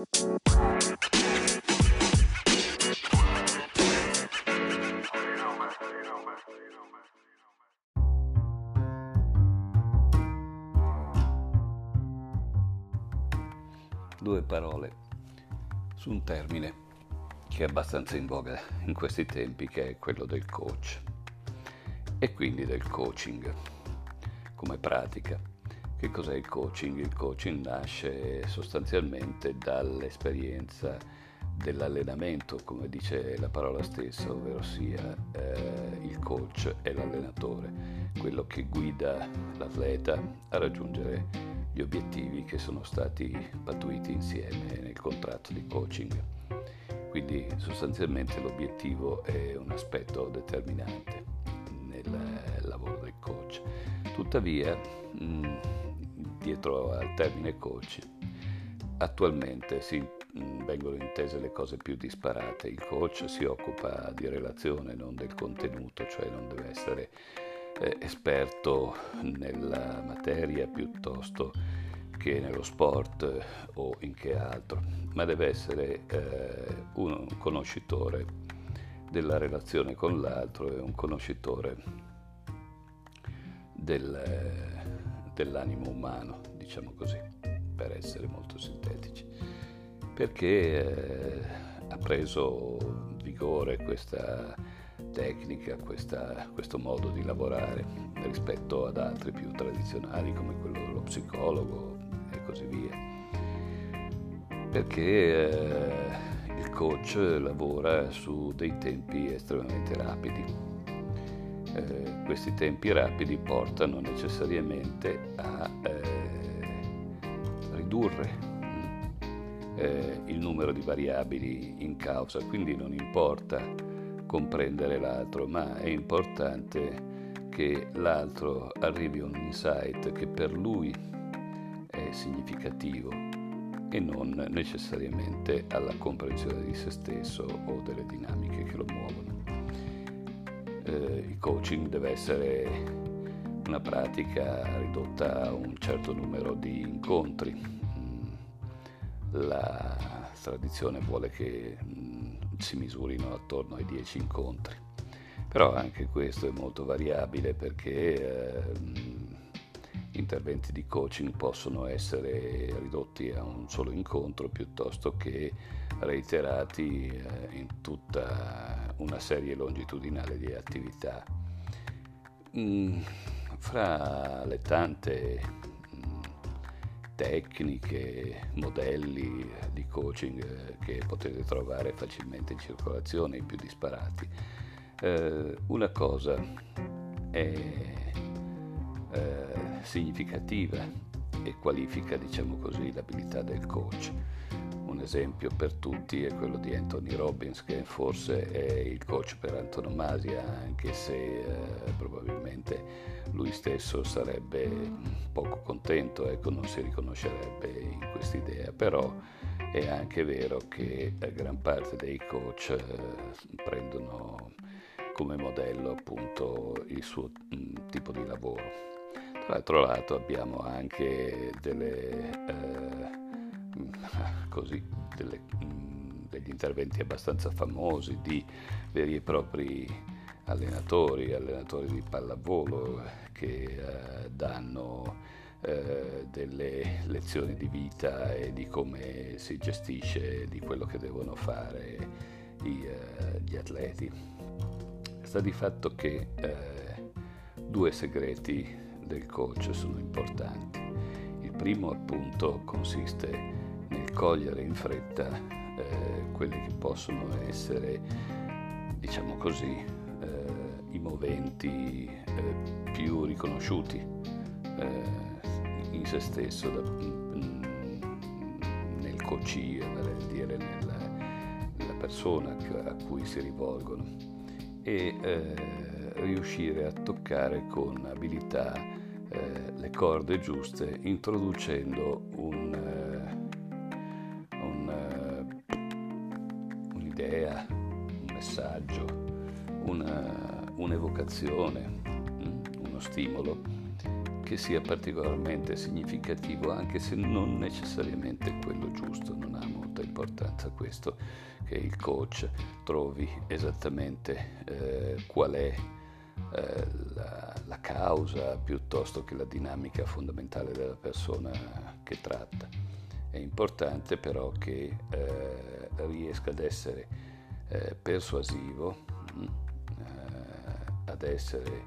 Due parole su un termine che è abbastanza in voga in questi tempi, che è quello del coach e quindi del coaching come pratica. Che cos'è il coaching? Il coaching nasce sostanzialmente dall'esperienza dell'allenamento, come dice la parola stessa, ovvero sia eh, il coach è l'allenatore, quello che guida l'atleta a raggiungere gli obiettivi che sono stati pattuiti insieme nel contratto di coaching. Quindi sostanzialmente l'obiettivo è un aspetto determinante nel lavoro del coach. Tuttavia, mh, dietro al termine coach, attualmente si mm, vengono intese le cose più disparate. Il coach si occupa di relazione, non del contenuto, cioè non deve essere eh, esperto nella materia piuttosto che nello sport eh, o in che altro, ma deve essere eh, un conoscitore della relazione con l'altro e un conoscitore del, dell'animo umano, diciamo così, per essere molto sintetici, perché eh, ha preso vigore questa tecnica, questa, questo modo di lavorare rispetto ad altri più tradizionali come quello dello psicologo e così via. Perché eh, il coach lavora su dei tempi estremamente rapidi eh, questi tempi rapidi portano necessariamente a eh, ridurre eh, il numero di variabili in causa, quindi non importa comprendere l'altro, ma è importante che l'altro arrivi a un insight che per lui è significativo e non necessariamente alla comprensione di se stesso o delle dinamiche che lo muovono eh, il coaching deve essere una pratica ridotta a un certo numero di incontri. Mm, la tradizione vuole che mm, si misurino attorno ai 10 incontri, però anche questo è molto variabile perché eh, interventi di coaching possono essere ridotti a un solo incontro piuttosto che reiterati eh, in tutta una serie longitudinale di attività. Mm, fra le tante mm, tecniche, modelli di coaching eh, che potete trovare facilmente in circolazione, i più disparati, eh, una cosa è significativa e qualifica, diciamo così, l'abilità del coach. Un esempio per tutti è quello di Anthony Robbins, che forse è il coach per antonomasia, anche se eh, probabilmente lui stesso sarebbe poco contento, ecco, non si riconoscerebbe in questa idea, però è anche vero che gran parte dei coach eh, prendono come modello appunto il suo mh, mm, tipo di lavoro. Dall'altro lato abbiamo anche delle, eh, così, delle, mm, degli interventi abbastanza famosi di veri e propri allenatori, allenatori di pallavolo che eh, danno eh, delle lezioni di vita e di come si gestisce, di quello che devono fare i, eh, gli atleti. Sta di fatto che eh, due segreti del coach sono importanti. Il primo appunto consiste nel cogliere in fretta eh, quelli che possono essere, diciamo così, eh, i moventi eh, più riconosciuti eh, in se stesso da, nel coaching, vale dire nella, nella persona a cui si rivolgono e eh, riuscire a toccare con abilità eh, le corde giuste introducendo un, eh, un, eh, un'idea, un messaggio, una, un'evocazione, mm, uno stimolo che sia particolarmente significativo anche se non necessariamente quello giusto, non ha molta importanza questo, che il coach trovi esattamente eh, qual è eh, la, la, causa piuttosto che la dinamica fondamentale della persona che tratta. È importante però che eh, riesca ad essere eh, persuasivo, mh, mm, eh, ad essere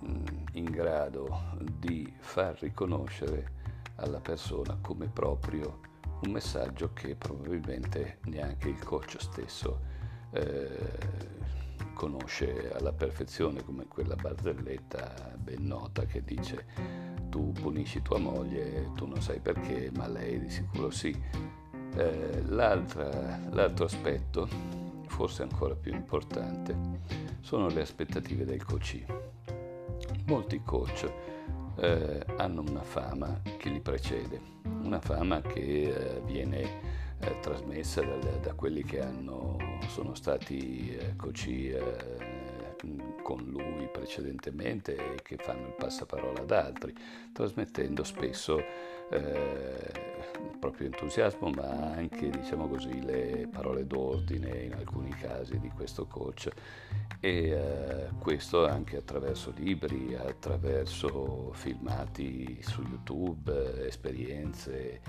mh, mm, in grado di far riconoscere alla persona come proprio un messaggio che probabilmente neanche il coach stesso eh, conosce alla perfezione come quella barzelletta ben nota che dice tu punisci tua moglie, tu non sai perché, ma lei di sicuro sì. Eh, l'altro aspetto, forse ancora più importante, sono le aspettative del coach. Molti coach eh, hanno una fama che li precede, una fama che eh, viene eh, trasmessa da, da, quelli che hanno, sono stati coach eh, con lui precedentemente e che fanno il passaparola ad altri, trasmettendo spesso eh, il proprio entusiasmo, ma anche diciamo così, le parole d'ordine in alcuni casi di questo coach e eh, questo anche attraverso libri, attraverso filmati su YouTube, esperienze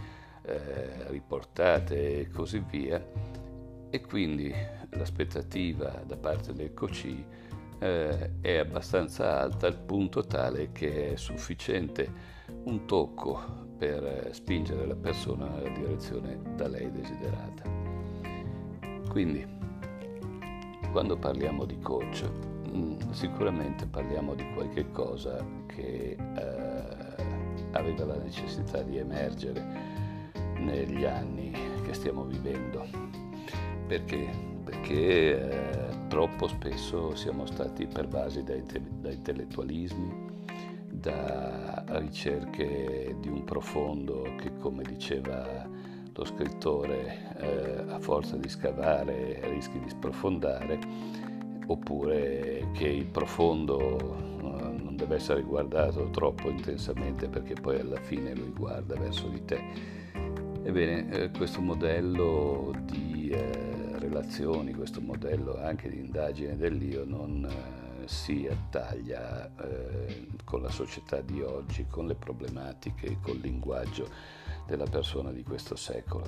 eh, riportate e così via. E quindi l'aspettativa da parte del COCI eh, è abbastanza alta al punto tale che è sufficiente un tocco per spingere la persona nella direzione da lei desiderata. Quindi, quando parliamo di coach, mm, sicuramente parliamo di qualche cosa che eh, aveva la necessità di emergere negli anni che stiamo vivendo. Perché? Perché eh, troppo spesso siamo stati pervasi da, da intellettualismi, da ricerche di un profondo che, come diceva lo scrittore, eh, a forza di scavare rischi di sprofondare, oppure che il profondo eh, non deve essere guardato troppo intensamente perché poi alla fine lui guarda verso di te Ebbene, eh, questo modello di eh, relazioni, questo modello anche di indagine dell'io non eh, si attaglia eh, con la società di oggi, con le problematiche, col linguaggio della persona di questo secolo.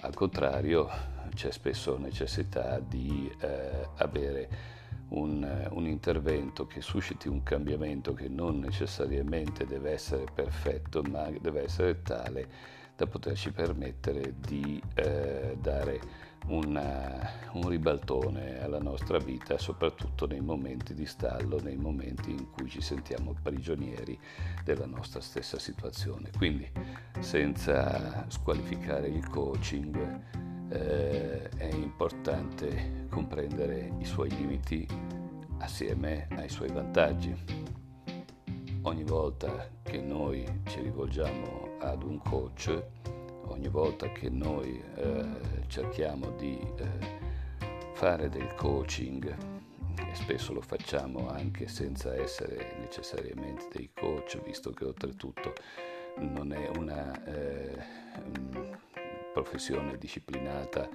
Al contrario, c'è spesso necessità di eh, avere un, un, intervento che susciti un cambiamento che non necessariamente deve essere perfetto, ma deve essere tale da poterci permettere di eh, dare una, un ribaltone alla nostra vita, soprattutto nei momenti di stallo, nei momenti in cui ci sentiamo prigionieri della nostra stessa situazione. Quindi, senza squalificare il coaching, eh, è importante comprendere i suoi limiti assieme ai suoi vantaggi ogni volta che noi ci rivolgiamo ad un coach, ogni volta che noi eh, cerchiamo di eh, fare del coaching, e spesso lo facciamo anche senza essere necessariamente dei coach, visto che oltretutto non è una eh, professione disciplinata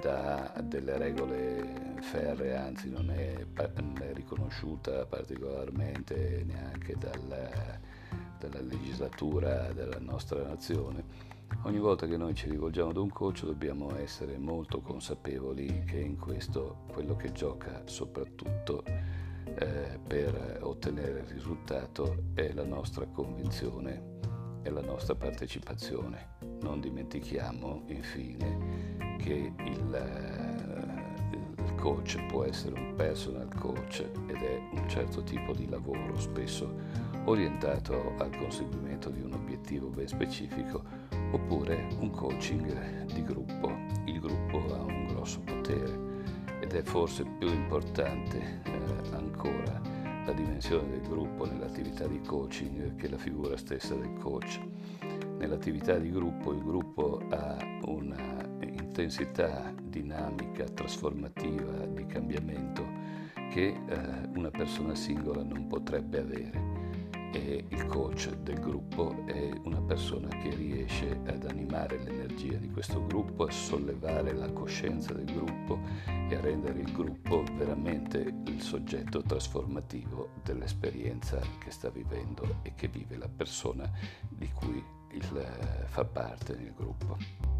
da delle regole ferre, anzi non è, è riconosciuta particolarmente neanche dal, dalla legislatura della nostra nazione. Ogni volta che noi ci rivolgiamo ad un coach dobbiamo essere molto consapevoli che in questo quello che gioca soprattutto eh, per ottenere il risultato è la nostra convinzione e la nostra partecipazione. Non dimentichiamo infine che il, eh, il coach può essere un personal coach ed è un certo tipo di lavoro spesso orientato al conseguimento di un obiettivo ben specifico oppure un coaching di gruppo. Il gruppo ha un grosso potere ed è forse più importante eh, ancora la dimensione del gruppo nell'attività di coaching che la figura stessa del coach. Nell'attività di gruppo il gruppo ha una intensità dinamica, trasformativa, di cambiamento che eh, una persona singola non potrebbe avere. E il coach del gruppo è una persona che riesce ad animare l'energia di questo gruppo, a sollevare la coscienza del gruppo e a rendere il gruppo veramente il soggetto trasformativo dell'esperienza che sta vivendo e che vive la persona di cui il, fa parte nel gruppo.